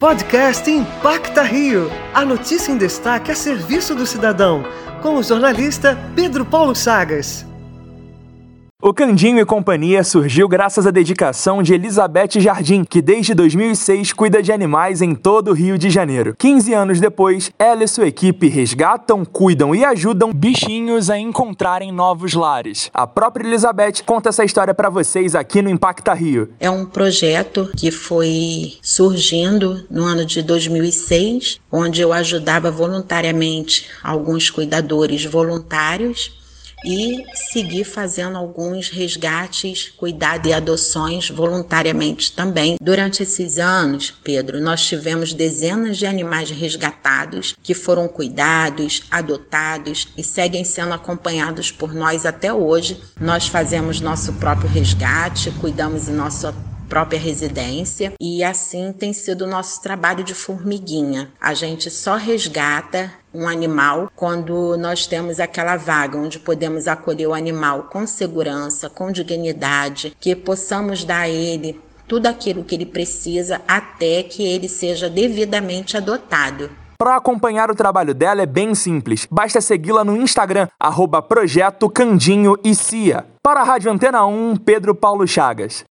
Podcast Impacta Rio. A notícia em destaque a serviço do cidadão. Com o jornalista Pedro Paulo Sagas. O Candinho e Companhia surgiu graças à dedicação de Elizabeth Jardim, que desde 2006 cuida de animais em todo o Rio de Janeiro. 15 anos depois, ela e sua equipe resgatam, cuidam e ajudam bichinhos a encontrarem novos lares. A própria Elizabeth conta essa história para vocês aqui no Impacta Rio. É um projeto que foi surgindo no ano de 2006, onde eu ajudava voluntariamente alguns cuidadores voluntários e seguir fazendo alguns resgates, cuidado e adoções voluntariamente também. Durante esses anos, Pedro, nós tivemos dezenas de animais resgatados que foram cuidados, adotados e seguem sendo acompanhados por nós até hoje. Nós fazemos nosso próprio resgate, cuidamos de nosso própria residência e assim tem sido o nosso trabalho de formiguinha. A gente só resgata um animal quando nós temos aquela vaga onde podemos acolher o animal com segurança, com dignidade, que possamos dar a ele tudo aquilo que ele precisa até que ele seja devidamente adotado. Para acompanhar o trabalho dela é bem simples. Basta segui-la no Instagram, arroba Projeto Candinho e Cia. Para a Rádio Antena 1, Pedro Paulo Chagas.